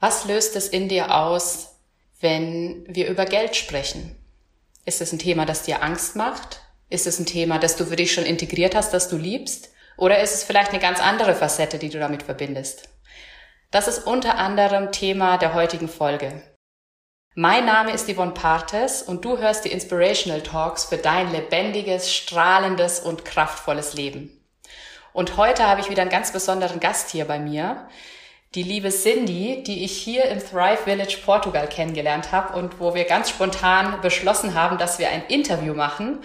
Was löst es in dir aus, wenn wir über Geld sprechen? Ist es ein Thema, das dir Angst macht? Ist es ein Thema, das du für dich schon integriert hast, das du liebst? Oder ist es vielleicht eine ganz andere Facette, die du damit verbindest? Das ist unter anderem Thema der heutigen Folge. Mein Name ist Yvonne Partes und du hörst die Inspirational Talks für dein lebendiges, strahlendes und kraftvolles Leben. Und heute habe ich wieder einen ganz besonderen Gast hier bei mir, die liebe Cindy, die ich hier im Thrive Village Portugal kennengelernt habe und wo wir ganz spontan beschlossen haben, dass wir ein Interview machen.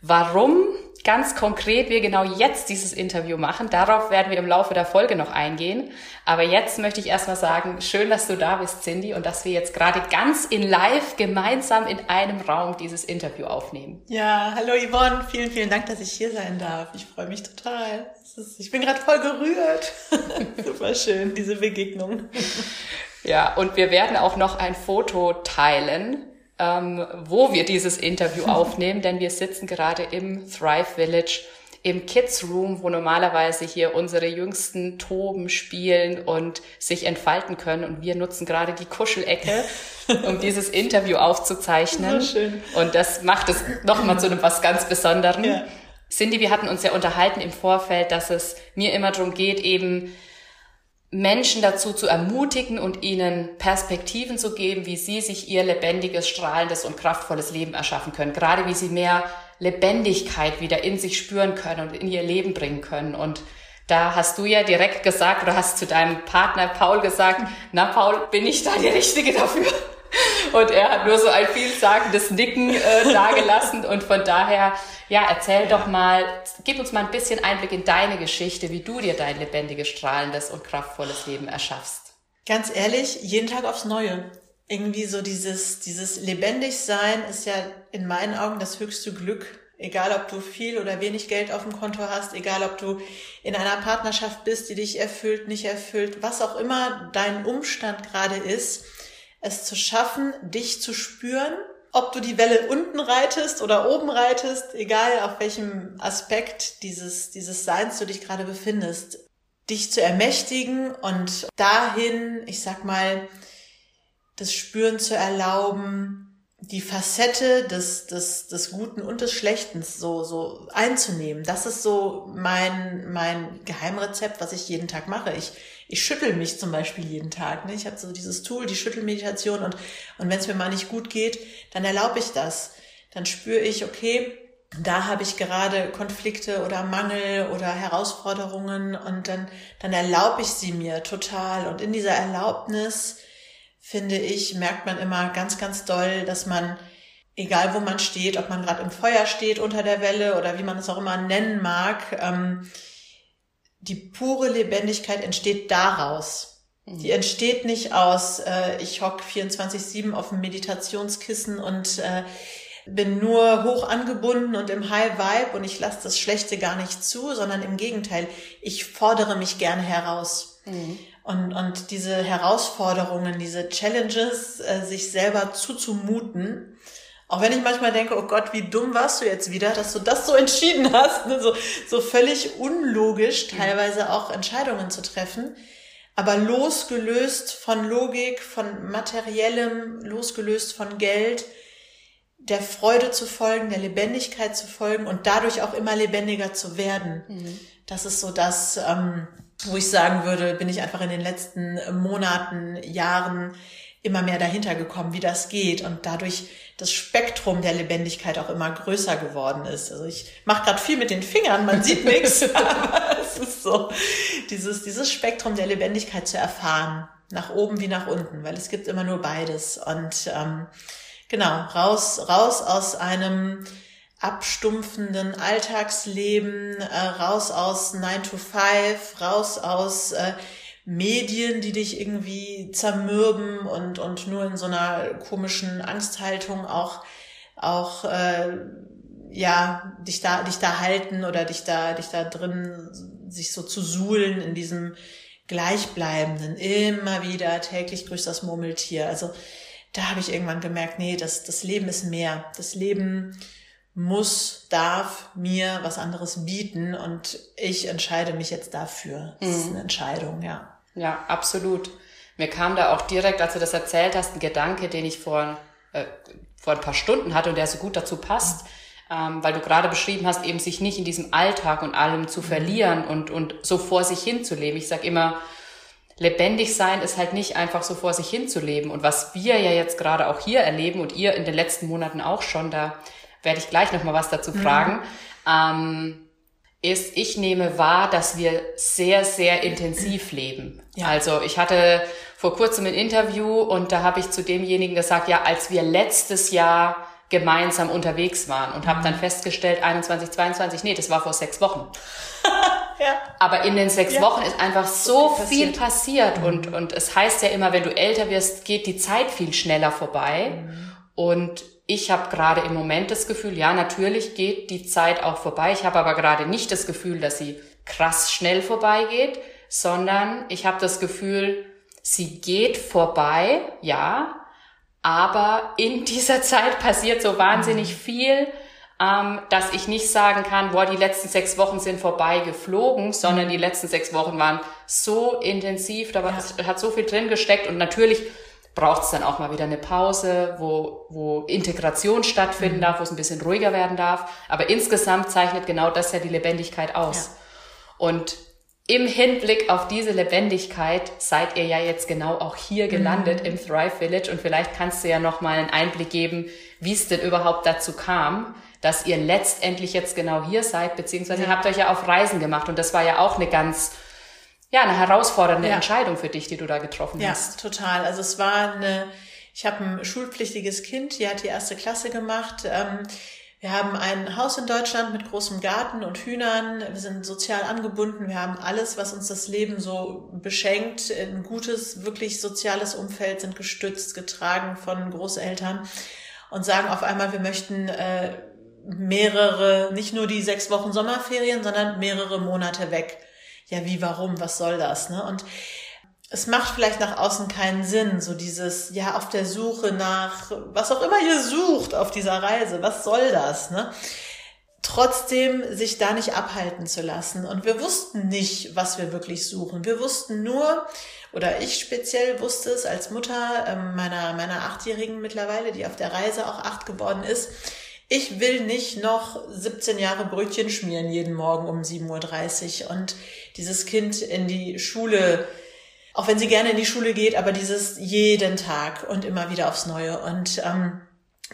Warum ganz konkret wir genau jetzt dieses Interview machen, darauf werden wir im Laufe der Folge noch eingehen. Aber jetzt möchte ich erstmal sagen, schön, dass du da bist, Cindy, und dass wir jetzt gerade ganz in live gemeinsam in einem Raum dieses Interview aufnehmen. Ja, hallo Yvonne, vielen, vielen Dank, dass ich hier sein darf. Ich freue mich total. Ist, ich bin gerade voll gerührt. Super schön, diese Begegnung. Ja, und wir werden auch noch ein Foto teilen, ähm, wo wir dieses Interview aufnehmen, denn wir sitzen gerade im Thrive Village im Kids Room, wo normalerweise hier unsere Jüngsten toben, spielen und sich entfalten können. Und wir nutzen gerade die Kuschelecke, um dieses Interview aufzuzeichnen. So schön. Und das macht es nochmal zu einem was ganz Besonderen. Ja. Cindy, wir hatten uns ja unterhalten im Vorfeld, dass es mir immer darum geht, eben Menschen dazu zu ermutigen und ihnen Perspektiven zu geben, wie sie sich ihr lebendiges, strahlendes und kraftvolles Leben erschaffen können. Gerade wie sie mehr Lebendigkeit wieder in sich spüren können und in ihr Leben bringen können. Und da hast du ja direkt gesagt oder hast zu deinem Partner Paul gesagt, na Paul, bin ich da die Richtige dafür? Und er hat nur so ein vielsagendes Nicken äh, dagelassen. Und von daher, ja, erzähl doch mal, gib uns mal ein bisschen Einblick in deine Geschichte, wie du dir dein lebendiges, strahlendes und kraftvolles Leben erschaffst. Ganz ehrlich, jeden Tag aufs Neue. Irgendwie so dieses, dieses lebendig sein ist ja in meinen Augen das höchste Glück. Egal, ob du viel oder wenig Geld auf dem Konto hast, egal, ob du in einer Partnerschaft bist, die dich erfüllt, nicht erfüllt, was auch immer dein Umstand gerade ist, es zu schaffen, dich zu spüren, ob du die Welle unten reitest oder oben reitest, egal auf welchem Aspekt dieses, dieses Seins du dich gerade befindest, dich zu ermächtigen und dahin, ich sag mal, das Spüren zu erlauben, die Facette des, des, des Guten und des Schlechten so, so einzunehmen. Das ist so mein, mein Geheimrezept, was ich jeden Tag mache. Ich, ich schüttel mich zum Beispiel jeden Tag. Ne? Ich habe so dieses Tool, die Schüttelmeditation und, und wenn es mir mal nicht gut geht, dann erlaube ich das. Dann spüre ich, okay, da habe ich gerade Konflikte oder Mangel oder Herausforderungen und dann, dann erlaube ich sie mir total. Und in dieser Erlaubnis, finde ich, merkt man immer ganz, ganz doll, dass man, egal wo man steht, ob man gerade im Feuer steht unter der Welle oder wie man es auch immer nennen mag, ähm, die pure Lebendigkeit entsteht daraus. Mhm. Die entsteht nicht aus, äh, ich hock 24-7 auf dem Meditationskissen und äh, bin nur hoch angebunden und im High Vibe und ich lasse das Schlechte gar nicht zu, sondern im Gegenteil, ich fordere mich gerne heraus. Mhm. Und, und diese Herausforderungen, diese Challenges, äh, sich selber zuzumuten, auch wenn ich manchmal denke, oh Gott, wie dumm warst du jetzt wieder, dass du das so entschieden hast, ne? so, so völlig unlogisch teilweise auch Entscheidungen zu treffen, aber losgelöst von Logik, von materiellem, losgelöst von Geld, der Freude zu folgen, der Lebendigkeit zu folgen und dadurch auch immer lebendiger zu werden. Mhm. Das ist so das, ähm, wo ich sagen würde, bin ich einfach in den letzten Monaten, Jahren immer mehr dahinter gekommen, wie das geht und dadurch das Spektrum der Lebendigkeit auch immer größer geworden ist. Also ich mache gerade viel mit den Fingern, man sieht nichts, aber es ist so, dieses, dieses Spektrum der Lebendigkeit zu erfahren, nach oben wie nach unten, weil es gibt immer nur beides. Und ähm, genau, raus, raus aus einem abstumpfenden Alltagsleben, äh, raus aus 9 to 5, raus aus äh, Medien, die dich irgendwie zermürben und, und nur in so einer komischen Angsthaltung auch, auch äh, ja, dich da, dich da halten oder dich da, dich da drin, sich so zu suhlen in diesem Gleichbleibenden, immer wieder täglich grüßt das Murmeltier. Also da habe ich irgendwann gemerkt, nee, das, das Leben ist mehr. Das Leben muss, darf mir was anderes bieten und ich entscheide mich jetzt dafür. Das mhm. ist eine Entscheidung, ja. Ja, absolut. mir kam da auch direkt, als du das erzählt hast, ein Gedanke, den ich vor, äh, vor ein paar Stunden hatte und der so gut dazu passt. Ähm, weil du gerade beschrieben hast, eben sich nicht in diesem Alltag und allem zu verlieren und, und so vor sich hin zu leben. Ich sag immer, lebendig sein ist halt nicht einfach so vor sich hin zu leben. Und was wir ja jetzt gerade auch hier erleben und ihr in den letzten Monaten auch schon, da werde ich gleich nochmal was dazu fragen, mhm. ähm, ist, ich nehme wahr, dass wir sehr, sehr intensiv leben. Ja. Also ich hatte vor kurzem ein Interview und da habe ich zu demjenigen gesagt, ja, als wir letztes Jahr gemeinsam unterwegs waren und mhm. habe dann festgestellt, 21, 22, nee, das war vor sechs Wochen. ja. Aber in den sechs ja. Wochen ist einfach so, so viel passiert, passiert. Mhm. und, und es heißt ja immer, wenn du älter wirst, geht die Zeit viel schneller vorbei. Mhm. Und ich habe gerade im Moment das Gefühl, ja, natürlich geht die Zeit auch vorbei. Ich habe aber gerade nicht das Gefühl, dass sie krass schnell vorbeigeht, sondern ich habe das Gefühl, sie geht vorbei, ja, aber in dieser Zeit passiert so wahnsinnig mhm. viel, ähm, dass ich nicht sagen kann, boah, die letzten sechs Wochen sind vorbei geflogen, sondern die letzten sechs Wochen waren so intensiv, da ja. hat so viel drin gesteckt und natürlich braucht es dann auch mal wieder eine Pause, wo, wo Integration stattfinden mhm. darf, wo es ein bisschen ruhiger werden darf. Aber insgesamt zeichnet genau das ja die Lebendigkeit aus. Ja. Und im Hinblick auf diese Lebendigkeit seid ihr ja jetzt genau auch hier gelandet mhm. im Thrive Village und vielleicht kannst du ja noch mal einen Einblick geben, wie es denn überhaupt dazu kam, dass ihr letztendlich jetzt genau hier seid, beziehungsweise ja. ihr habt euch ja auf Reisen gemacht und das war ja auch eine ganz ja, eine herausfordernde ja. Entscheidung für dich, die du da getroffen ja, hast. Ja, total. Also es war eine, ich habe ein schulpflichtiges Kind, die hat die erste Klasse gemacht. Ähm, wir haben ein Haus in Deutschland mit großem Garten und Hühnern. Wir sind sozial angebunden. Wir haben alles, was uns das Leben so beschenkt. Ein gutes, wirklich soziales Umfeld sind gestützt, getragen von Großeltern und sagen auf einmal, wir möchten äh, mehrere, nicht nur die sechs Wochen Sommerferien, sondern mehrere Monate weg ja, wie, warum, was soll das? Ne? Und es macht vielleicht nach außen keinen Sinn, so dieses, ja, auf der Suche nach, was auch immer ihr sucht auf dieser Reise, was soll das? Ne? Trotzdem sich da nicht abhalten zu lassen. Und wir wussten nicht, was wir wirklich suchen. Wir wussten nur, oder ich speziell wusste es als Mutter ähm, meiner, meiner Achtjährigen mittlerweile, die auf der Reise auch acht geworden ist, ich will nicht noch 17 Jahre Brötchen schmieren jeden Morgen um 7.30 Uhr und dieses Kind in die Schule, auch wenn sie gerne in die Schule geht, aber dieses jeden Tag und immer wieder aufs Neue. Und ähm,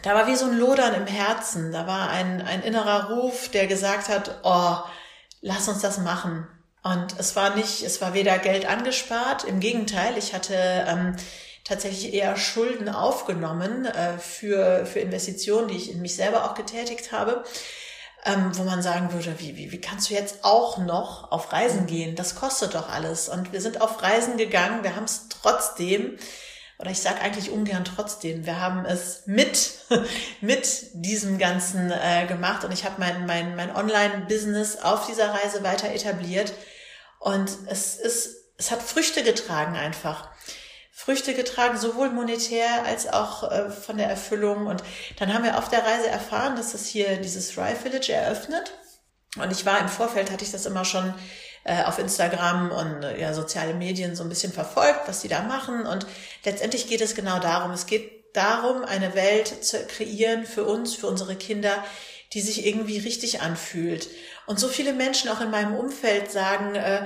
da war wie so ein Lodern im Herzen, da war ein, ein innerer Ruf, der gesagt hat, oh, lass uns das machen. Und es war nicht, es war weder Geld angespart, im Gegenteil, ich hatte ähm, tatsächlich eher Schulden aufgenommen äh, für, für Investitionen, die ich in mich selber auch getätigt habe. Ähm, wo man sagen würde, wie, wie, wie kannst du jetzt auch noch auf Reisen gehen? Das kostet doch alles. Und wir sind auf Reisen gegangen, wir haben es trotzdem, oder ich sage eigentlich ungern trotzdem, wir haben es mit, mit diesem Ganzen äh, gemacht und ich habe mein, mein, mein Online-Business auf dieser Reise weiter etabliert. Und es ist, es hat Früchte getragen einfach. Früchte getragen, sowohl monetär als auch äh, von der Erfüllung. Und dann haben wir auf der Reise erfahren, dass es hier dieses Thrive Village eröffnet. Und ich war im Vorfeld, hatte ich das immer schon äh, auf Instagram und äh, ja, soziale Medien so ein bisschen verfolgt, was die da machen. Und letztendlich geht es genau darum. Es geht darum, eine Welt zu kreieren für uns, für unsere Kinder, die sich irgendwie richtig anfühlt. Und so viele Menschen auch in meinem Umfeld sagen, äh,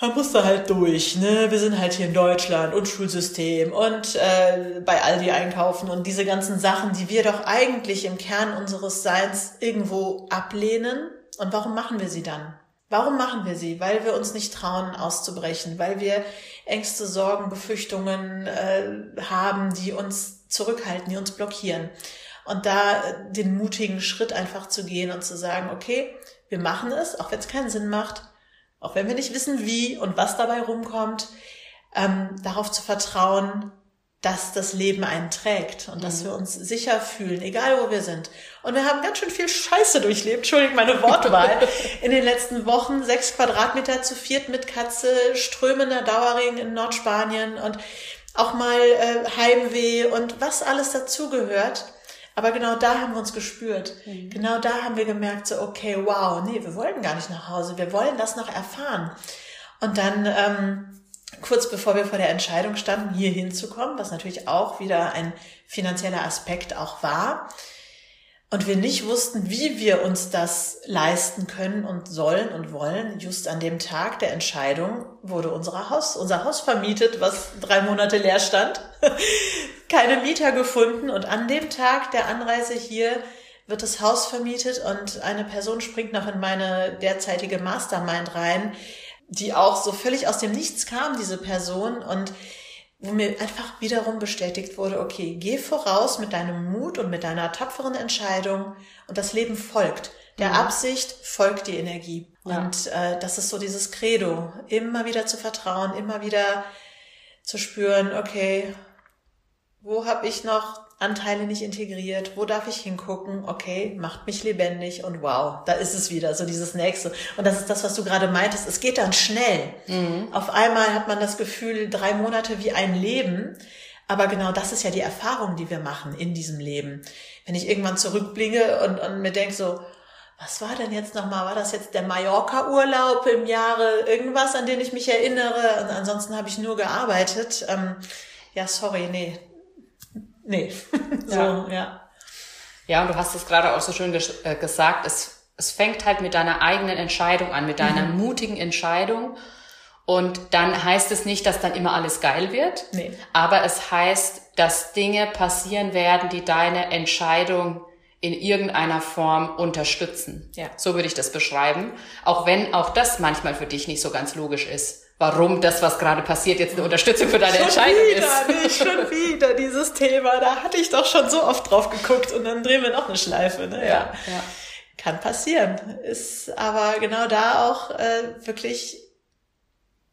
man muss da halt durch, ne? Wir sind halt hier in Deutschland und Schulsystem und äh, bei Aldi einkaufen und diese ganzen Sachen, die wir doch eigentlich im Kern unseres Seins irgendwo ablehnen. Und warum machen wir sie dann? Warum machen wir sie? Weil wir uns nicht trauen, auszubrechen, weil wir Ängste, Sorgen, Befürchtungen äh, haben, die uns zurückhalten, die uns blockieren. Und da den mutigen Schritt einfach zu gehen und zu sagen, okay, wir machen es, auch wenn es keinen Sinn macht, auch wenn wir nicht wissen, wie und was dabei rumkommt, ähm, darauf zu vertrauen, dass das Leben einen trägt und mhm. dass wir uns sicher fühlen, egal wo wir sind. Und wir haben ganz schön viel Scheiße durchlebt, Entschuldigung meine Wortwahl, in den letzten Wochen. Sechs Quadratmeter zu viert mit Katze, strömender Dauerring in Nordspanien und auch mal äh, Heimweh und was alles dazugehört. Aber genau da haben wir uns gespürt. Mhm. Genau da haben wir gemerkt, so, okay, wow, nee, wir wollen gar nicht nach Hause, wir wollen das noch erfahren. Und dann ähm, kurz bevor wir vor der Entscheidung standen, hier hinzukommen, was natürlich auch wieder ein finanzieller Aspekt auch war. Und wir nicht wussten, wie wir uns das leisten können und sollen und wollen. Just an dem Tag der Entscheidung wurde unser Haus, unser Haus vermietet, was drei Monate leer stand. Keine Mieter gefunden. Und an dem Tag der Anreise hier wird das Haus vermietet und eine Person springt noch in meine derzeitige Mastermind rein, die auch so völlig aus dem Nichts kam, diese Person, und wo mir einfach wiederum bestätigt wurde, okay, geh voraus mit deinem Mut und mit deiner tapferen Entscheidung und das Leben folgt. Der mhm. Absicht folgt die Energie. Ja. Und äh, das ist so dieses Credo, immer wieder zu vertrauen, immer wieder zu spüren, okay, wo habe ich noch Anteile nicht integriert, wo darf ich hingucken, okay, macht mich lebendig und wow, da ist es wieder, so dieses nächste. Und das ist das, was du gerade meintest, es geht dann schnell. Mhm. Auf einmal hat man das Gefühl, drei Monate wie ein Leben. Aber genau das ist ja die Erfahrung, die wir machen in diesem Leben. Wenn ich irgendwann zurückblinge und, und mir denke so, was war denn jetzt nochmal? War das jetzt der Mallorca-Urlaub im Jahre irgendwas, an den ich mich erinnere? Und ansonsten habe ich nur gearbeitet. Ähm, ja, sorry, nee, Nee. so, ja. ja. Ja, und du hast es gerade auch so schön ges äh, gesagt, es, es fängt halt mit deiner eigenen Entscheidung an, mit deiner mhm. mutigen Entscheidung. Und dann heißt es nicht, dass dann immer alles geil wird, nee. aber es heißt, dass Dinge passieren werden, die deine Entscheidung in irgendeiner Form unterstützen. Ja. So würde ich das beschreiben. Auch wenn auch das manchmal für dich nicht so ganz logisch ist warum das, was gerade passiert, jetzt eine Unterstützung für deine schon Entscheidung wieder, ist. Nee, schon wieder dieses Thema. Da hatte ich doch schon so oft drauf geguckt und dann drehen wir noch eine Schleife. Ne? Ja, ja. Kann passieren. Ist aber genau da auch äh, wirklich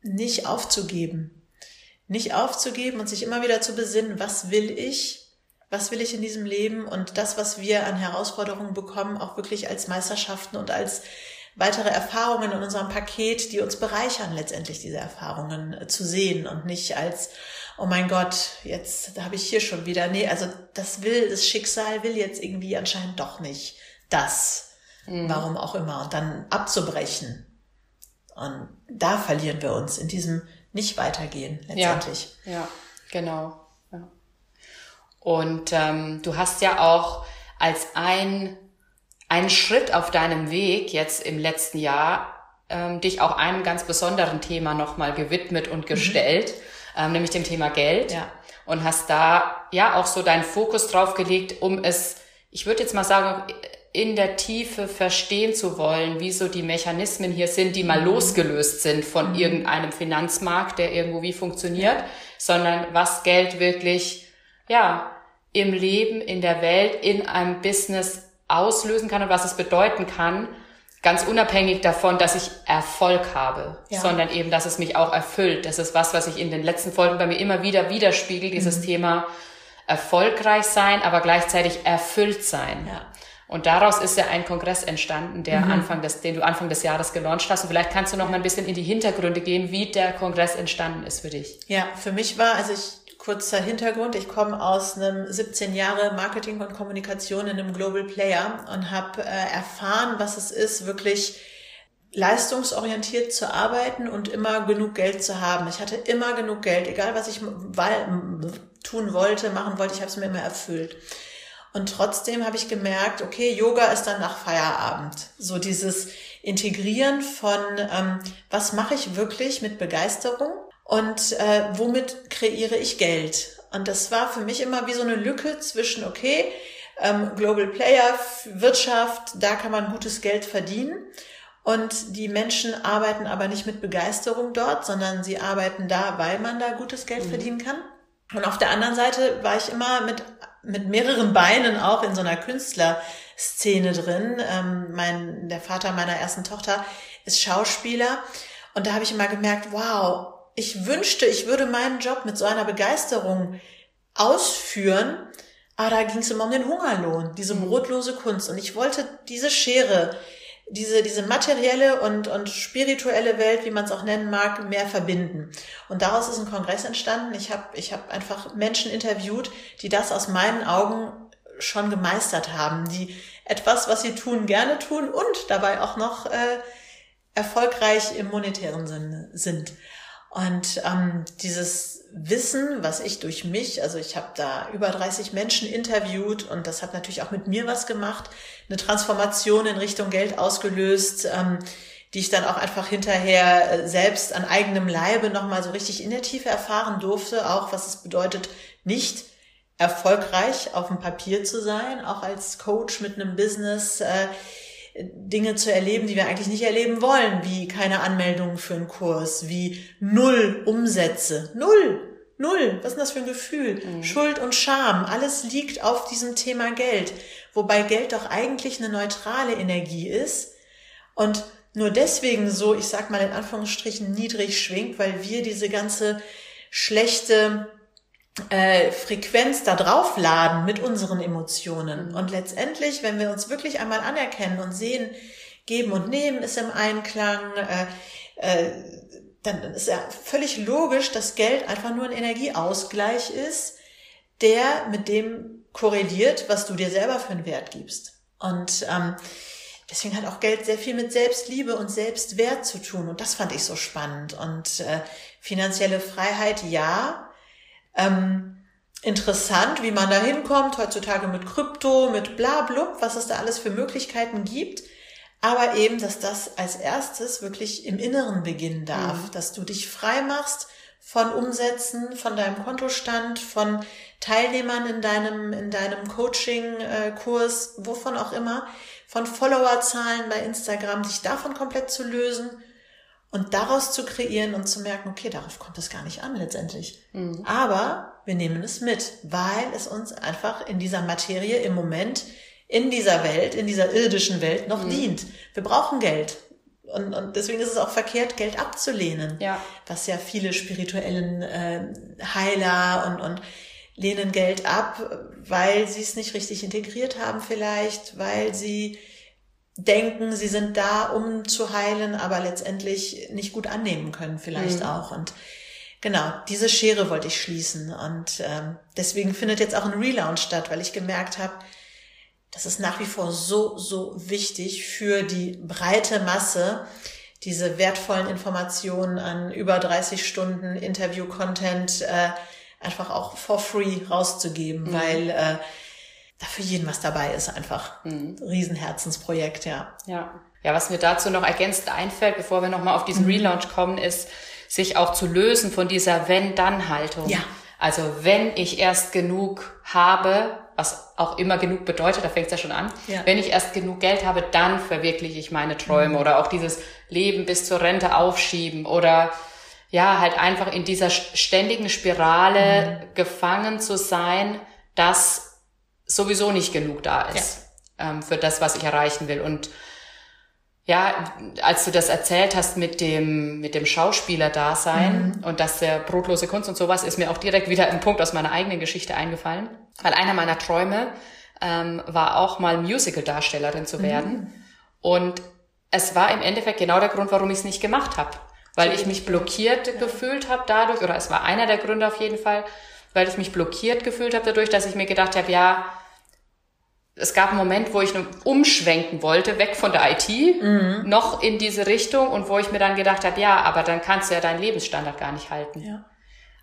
nicht aufzugeben. Nicht aufzugeben und sich immer wieder zu besinnen, was will ich? Was will ich in diesem Leben? Und das, was wir an Herausforderungen bekommen, auch wirklich als Meisterschaften und als weitere Erfahrungen in unserem Paket, die uns bereichern, letztendlich diese Erfahrungen äh, zu sehen und nicht als, oh mein Gott, jetzt habe ich hier schon wieder. Nee, also das will, das Schicksal will jetzt irgendwie anscheinend doch nicht das. Mhm. Warum auch immer. Und dann abzubrechen. Und da verlieren wir uns in diesem nicht weitergehen letztendlich. Ja, ja genau. Ja. Und ähm, du hast ja auch als ein einen Schritt auf deinem Weg jetzt im letzten Jahr ähm, dich auch einem ganz besonderen Thema nochmal gewidmet und mhm. gestellt, mhm. ähm, nämlich dem Thema Geld. Ja. Und hast da ja auch so deinen Fokus drauf gelegt, um es, ich würde jetzt mal sagen, in der Tiefe verstehen zu wollen, wie so die Mechanismen hier sind, die mal mhm. losgelöst sind von mhm. irgendeinem Finanzmarkt, der irgendwo wie funktioniert, ja. sondern was Geld wirklich, ja, im Leben, in der Welt, in einem Business auslösen kann und was es bedeuten kann, ganz unabhängig davon, dass ich Erfolg habe, ja. sondern eben, dass es mich auch erfüllt. Das ist was, was ich in den letzten Folgen bei mir immer wieder widerspiegelt, dieses mhm. Thema erfolgreich sein, aber gleichzeitig erfüllt sein. Ja. Und daraus ist ja ein Kongress entstanden, der mhm. Anfang des, den du Anfang des Jahres gelauncht hast. Und vielleicht kannst du noch mal ein bisschen in die Hintergründe gehen, wie der Kongress entstanden ist für dich. Ja, für mich war, also ich kurzer Hintergrund. Ich komme aus einem 17 Jahre Marketing und Kommunikation in einem Global Player und habe äh, erfahren, was es ist, wirklich leistungsorientiert zu arbeiten und immer genug Geld zu haben. Ich hatte immer genug Geld, egal was ich tun wollte, machen wollte, ich habe es mir immer erfüllt. Und trotzdem habe ich gemerkt, okay, Yoga ist dann nach Feierabend. So dieses Integrieren von, ähm, was mache ich wirklich mit Begeisterung und äh, womit kreiere ich Geld? Und das war für mich immer wie so eine Lücke zwischen, okay, ähm, Global Player, Wirtschaft, da kann man gutes Geld verdienen. Und die Menschen arbeiten aber nicht mit Begeisterung dort, sondern sie arbeiten da, weil man da gutes Geld mhm. verdienen kann. Und auf der anderen Seite war ich immer mit, mit mehreren Beinen auch in so einer Künstlerszene drin. Ähm, mein, der Vater meiner ersten Tochter ist Schauspieler. Und da habe ich immer gemerkt, wow, ich wünschte, ich würde meinen Job mit so einer Begeisterung ausführen, aber da ging es immer um den Hungerlohn, diese mhm. brotlose Kunst. Und ich wollte diese Schere, diese, diese materielle und, und spirituelle Welt, wie man es auch nennen mag, mehr verbinden. Und daraus ist ein Kongress entstanden. Ich habe ich hab einfach Menschen interviewt, die das aus meinen Augen schon gemeistert haben, die etwas, was sie tun, gerne tun und dabei auch noch äh, erfolgreich im monetären Sinne sind. Und ähm, dieses Wissen, was ich durch mich, also ich habe da über 30 Menschen interviewt und das hat natürlich auch mit mir was gemacht, eine Transformation in Richtung Geld ausgelöst, ähm, die ich dann auch einfach hinterher äh, selbst an eigenem Leibe nochmal so richtig in der Tiefe erfahren durfte, auch was es bedeutet, nicht erfolgreich auf dem Papier zu sein, auch als Coach mit einem Business, äh, Dinge zu erleben, die wir eigentlich nicht erleben wollen, wie keine Anmeldungen für einen Kurs, wie null Umsätze, null, null. Was ist denn das für ein Gefühl? Mhm. Schuld und Scham, alles liegt auf diesem Thema Geld, wobei Geld doch eigentlich eine neutrale Energie ist und nur deswegen so, ich sag mal in Anführungsstrichen, niedrig schwingt, weil wir diese ganze schlechte äh, Frequenz da draufladen mit unseren Emotionen. Mhm. Und letztendlich, wenn wir uns wirklich einmal anerkennen und sehen, geben und nehmen ist im Einklang, äh, äh, dann ist ja völlig logisch, dass Geld einfach nur ein Energieausgleich ist, der mit dem korreliert, was du dir selber für einen Wert gibst. Und ähm, deswegen hat auch Geld sehr viel mit Selbstliebe und Selbstwert zu tun. Und das fand ich so spannend. Und äh, finanzielle Freiheit, ja. Ähm, interessant, wie man da hinkommt, heutzutage mit Krypto, mit bla blub, was es da alles für Möglichkeiten gibt. Aber eben, dass das als erstes wirklich im Inneren beginnen darf, mhm. dass du dich frei machst von Umsätzen, von deinem Kontostand, von Teilnehmern in deinem, in deinem Coaching-Kurs, wovon auch immer, von Followerzahlen bei Instagram, sich davon komplett zu lösen und daraus zu kreieren und zu merken, okay, darauf kommt es gar nicht an letztendlich. Mhm. Aber wir nehmen es mit, weil es uns einfach in dieser Materie im Moment, in dieser Welt, in dieser irdischen Welt noch mhm. dient. Wir brauchen Geld. Und, und deswegen ist es auch verkehrt, Geld abzulehnen. Ja. Was ja viele spirituellen äh, Heiler und, und lehnen Geld ab, weil sie es nicht richtig integriert haben vielleicht, weil sie denken, sie sind da, um zu heilen, aber letztendlich nicht gut annehmen können vielleicht mhm. auch. Und genau, diese Schere wollte ich schließen. Und ähm, deswegen findet jetzt auch ein Relaunch statt, weil ich gemerkt habe, das ist nach wie vor so, so wichtig für die breite Masse, diese wertvollen Informationen an über 30 Stunden Interview-Content äh, einfach auch for free rauszugeben, mhm. weil äh, da für jeden was dabei ist einfach. Mhm. Riesenherzensprojekt, ja. Ja. Ja, was mir dazu noch ergänzt einfällt, bevor wir nochmal auf diesen mhm. Relaunch kommen, ist, sich auch zu lösen von dieser Wenn-Dann-Haltung. Ja. Also wenn ich erst genug habe, was auch immer genug bedeutet, da fängt es ja schon an. Ja. Wenn ich erst genug Geld habe, dann verwirkliche ich meine Träume mhm. oder auch dieses Leben bis zur Rente aufschieben oder ja, halt einfach in dieser ständigen Spirale mhm. gefangen zu sein, dass sowieso nicht genug da ist ja. ähm, für das, was ich erreichen will. Und ja, als du das erzählt hast mit dem, mit dem Schauspieler-Dasein mhm. und das der brotlose Kunst und sowas, ist mir auch direkt wieder ein Punkt aus meiner eigenen Geschichte eingefallen. Weil einer meiner Träume ähm, war auch mal Musical-Darstellerin zu werden. Mhm. Und es war im Endeffekt genau der Grund, warum ich es nicht gemacht habe weil ich mich blockiert ja. gefühlt habe dadurch, oder es war einer der Gründe auf jeden Fall, weil ich mich blockiert gefühlt habe dadurch, dass ich mir gedacht habe, ja, es gab einen Moment, wo ich umschwenken wollte, weg von der IT, mhm. noch in diese Richtung und wo ich mir dann gedacht habe, ja, aber dann kannst du ja deinen Lebensstandard gar nicht halten. Ja.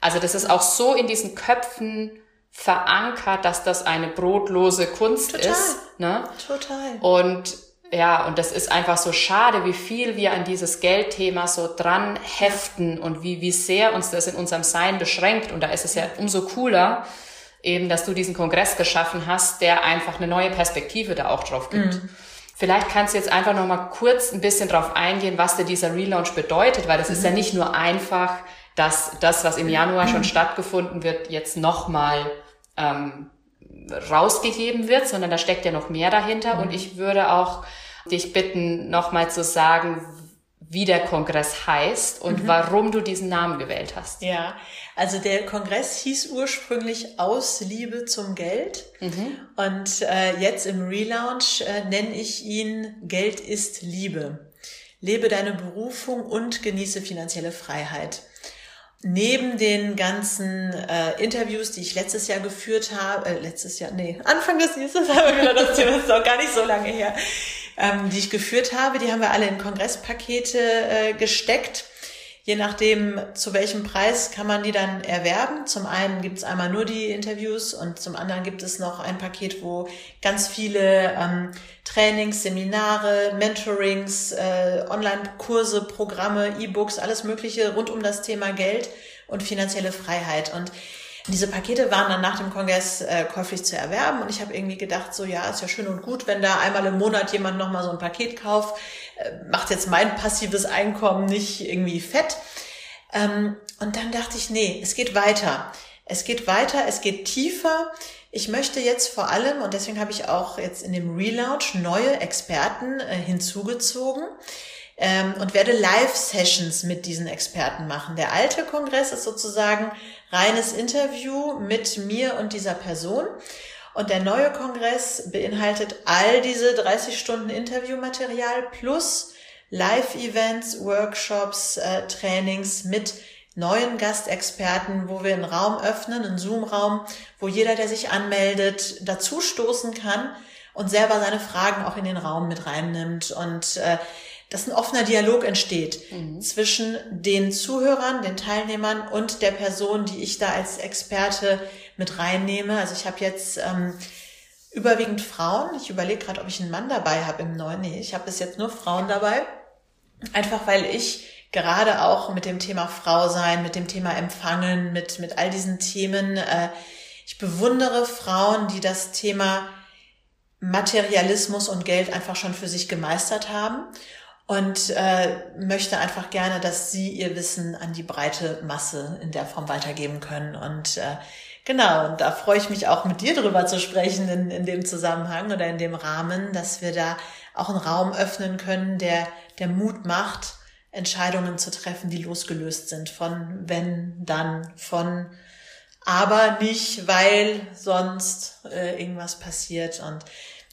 Also das ist auch so in diesen Köpfen verankert, dass das eine brotlose Kunst Total. ist. Ne? Total. Und ja, und das ist einfach so schade, wie viel wir an dieses Geldthema so dran heften und wie, wie sehr uns das in unserem Sein beschränkt. Und da ist es ja umso cooler, eben, dass du diesen Kongress geschaffen hast, der einfach eine neue Perspektive da auch drauf gibt. Mhm. Vielleicht kannst du jetzt einfach noch mal kurz ein bisschen drauf eingehen, was dir dieser Relaunch bedeutet, weil das mhm. ist ja mhm. nicht nur einfach, dass das, was im Januar mhm. schon stattgefunden wird, jetzt noch mal ähm, rausgegeben wird, sondern da steckt ja noch mehr dahinter. Mhm. Und ich würde auch dich bitten, nochmal zu sagen, wie der Kongress heißt und mhm. warum du diesen Namen gewählt hast. Ja, also der Kongress hieß ursprünglich Aus Liebe zum Geld mhm. und äh, jetzt im Relaunch äh, nenne ich ihn Geld ist Liebe. Lebe deine Berufung und genieße finanzielle Freiheit neben den ganzen äh, Interviews, die ich letztes Jahr geführt habe, äh, letztes Jahr, nee, Anfang des Jahres wieder das Thema, ist auch gar nicht so lange her, ähm, die ich geführt habe, die haben wir alle in Kongresspakete äh, gesteckt. Je nachdem, zu welchem Preis kann man die dann erwerben. Zum einen gibt es einmal nur die Interviews und zum anderen gibt es noch ein Paket, wo ganz viele ähm, Trainings, Seminare, Mentorings, äh, Online-Kurse, Programme, E-Books, alles Mögliche rund um das Thema Geld und finanzielle Freiheit. Und diese Pakete waren dann nach dem Kongress äh, käuflich zu erwerben und ich habe irgendwie gedacht, so ja, ist ja schön und gut, wenn da einmal im Monat jemand nochmal so ein Paket kauft, äh, macht jetzt mein passives Einkommen nicht irgendwie fett. Ähm, und dann dachte ich, nee, es geht weiter. Es geht weiter, es geht tiefer. Ich möchte jetzt vor allem, und deswegen habe ich auch jetzt in dem Relaunch neue Experten äh, hinzugezogen ähm, und werde Live-Sessions mit diesen Experten machen. Der alte Kongress ist sozusagen reines Interview mit mir und dieser Person. Und der neue Kongress beinhaltet all diese 30 Stunden Interviewmaterial plus Live-Events, Workshops, äh, Trainings mit neuen Gastexperten, wo wir einen Raum öffnen, einen Zoom-Raum, wo jeder, der sich anmeldet, dazu stoßen kann und selber seine Fragen auch in den Raum mit reinnimmt und äh, dass ein offener Dialog entsteht mhm. zwischen den Zuhörern, den Teilnehmern und der Person, die ich da als Experte mit reinnehme. Also ich habe jetzt ähm, überwiegend Frauen. Ich überlege gerade, ob ich einen Mann dabei habe im neuen. Nee, ich habe bis jetzt nur Frauen dabei. Einfach weil ich gerade auch mit dem Thema Frau sein, mit dem Thema Empfangen, mit, mit all diesen Themen, äh, ich bewundere Frauen, die das Thema Materialismus und Geld einfach schon für sich gemeistert haben und äh, möchte einfach gerne, dass Sie Ihr Wissen an die breite Masse in der Form weitergeben können. Und äh, genau, und da freue ich mich auch mit dir drüber zu sprechen in, in dem Zusammenhang oder in dem Rahmen, dass wir da auch einen Raum öffnen können, der, der Mut macht, Entscheidungen zu treffen, die losgelöst sind von wenn, dann, von aber nicht, weil sonst äh, irgendwas passiert. Und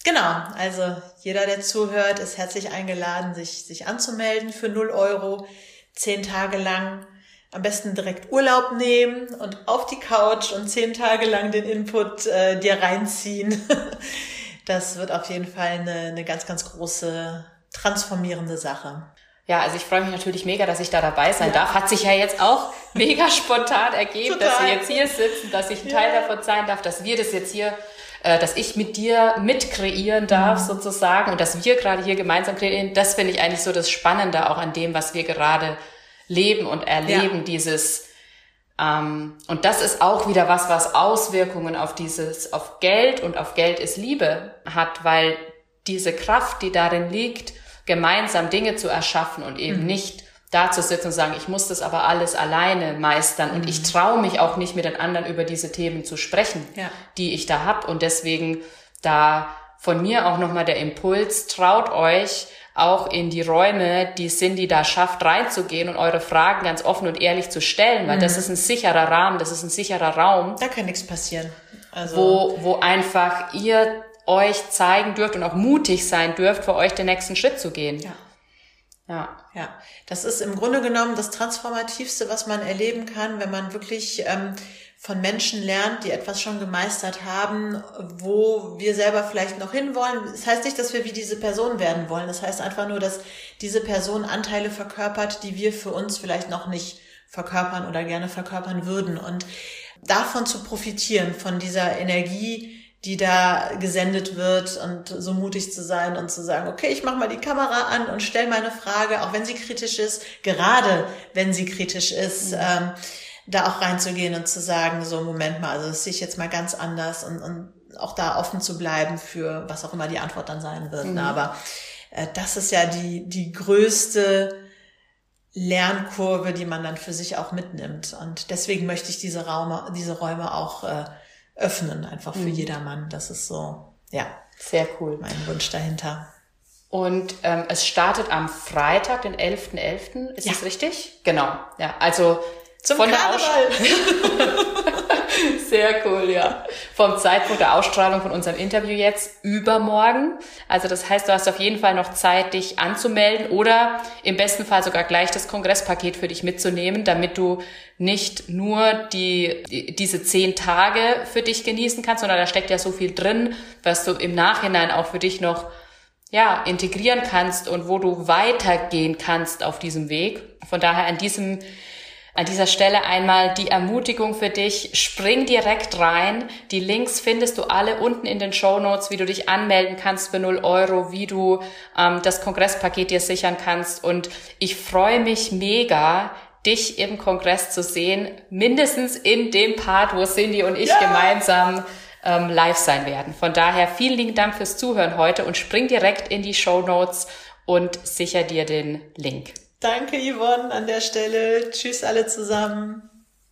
Genau, also jeder, der zuhört, ist herzlich eingeladen, sich, sich anzumelden für 0 Euro, zehn Tage lang. Am besten direkt Urlaub nehmen und auf die Couch und zehn Tage lang den Input äh, dir reinziehen. Das wird auf jeden Fall eine, eine ganz, ganz große transformierende Sache. Ja, also ich freue mich natürlich mega, dass ich da dabei sein ja. darf. Hat sich ja jetzt auch mega spontan ergeben, Total. dass wir jetzt hier sitzen, dass ich ein Teil ja. davon sein darf, dass wir das jetzt hier äh, dass ich mit dir mitkreieren darf mhm. sozusagen und dass wir gerade hier gemeinsam kreieren, das finde ich eigentlich so das Spannende auch an dem, was wir gerade leben und erleben, ja. dieses ähm, und das ist auch wieder was, was Auswirkungen auf dieses, auf Geld und auf Geld ist Liebe hat, weil diese Kraft, die darin liegt, gemeinsam Dinge zu erschaffen und eben mhm. nicht da zu sitzen und sagen, ich muss das aber alles alleine meistern und ich mhm. traue mich auch nicht mit den anderen über diese Themen zu sprechen, ja. die ich da hab und deswegen da von mir auch nochmal der Impuls, traut euch auch in die Räume, die Cindy da schafft, reinzugehen und eure Fragen ganz offen und ehrlich zu stellen, weil mhm. das ist ein sicherer Rahmen, das ist ein sicherer Raum. Da kann nichts passieren. Also wo, wo einfach ihr euch zeigen dürft und auch mutig sein dürft, für euch den nächsten Schritt zu gehen. Ja. Ja, ja. Das ist im Grunde genommen das Transformativste, was man erleben kann, wenn man wirklich ähm, von Menschen lernt, die etwas schon gemeistert haben, wo wir selber vielleicht noch hinwollen. Das heißt nicht, dass wir wie diese Person werden wollen. Das heißt einfach nur, dass diese Person Anteile verkörpert, die wir für uns vielleicht noch nicht verkörpern oder gerne verkörpern würden. Und davon zu profitieren, von dieser Energie, die da gesendet wird und so mutig zu sein und zu sagen, okay, ich mache mal die Kamera an und stell meine Frage, auch wenn sie kritisch ist, gerade wenn sie kritisch ist, mhm. ähm, da auch reinzugehen und zu sagen, so Moment mal, also das sehe ich jetzt mal ganz anders und, und auch da offen zu bleiben für was auch immer die Antwort dann sein wird. Mhm. Aber äh, das ist ja die, die größte Lernkurve, die man dann für sich auch mitnimmt. Und deswegen möchte ich diese Räume, diese Räume auch äh, öffnen, einfach für mhm. jedermann. Das ist so, ja. Sehr cool. Mein Wunsch dahinter. Und ähm, es startet am Freitag, den 11.11. .11. Ist ja. das richtig? Genau. Ja, also zum von Karneval. Sehr cool, ja. Vom Zeitpunkt der Ausstrahlung von unserem Interview jetzt übermorgen. Also das heißt, du hast auf jeden Fall noch Zeit, dich anzumelden oder im besten Fall sogar gleich das Kongresspaket für dich mitzunehmen, damit du nicht nur die, die diese zehn Tage für dich genießen kannst, sondern da steckt ja so viel drin, was du im Nachhinein auch für dich noch ja, integrieren kannst und wo du weitergehen kannst auf diesem Weg. Von daher an diesem an dieser Stelle einmal die Ermutigung für dich. Spring direkt rein. Die Links findest du alle unten in den Show Notes, wie du dich anmelden kannst für 0 Euro, wie du ähm, das Kongresspaket dir sichern kannst. Und ich freue mich mega, dich im Kongress zu sehen, mindestens in dem Part, wo Cindy und ich ja. gemeinsam ähm, live sein werden. Von daher vielen lieben Dank fürs Zuhören heute und spring direkt in die Show Notes und sicher dir den Link. Danke, Yvonne, an der Stelle. Tschüss alle zusammen.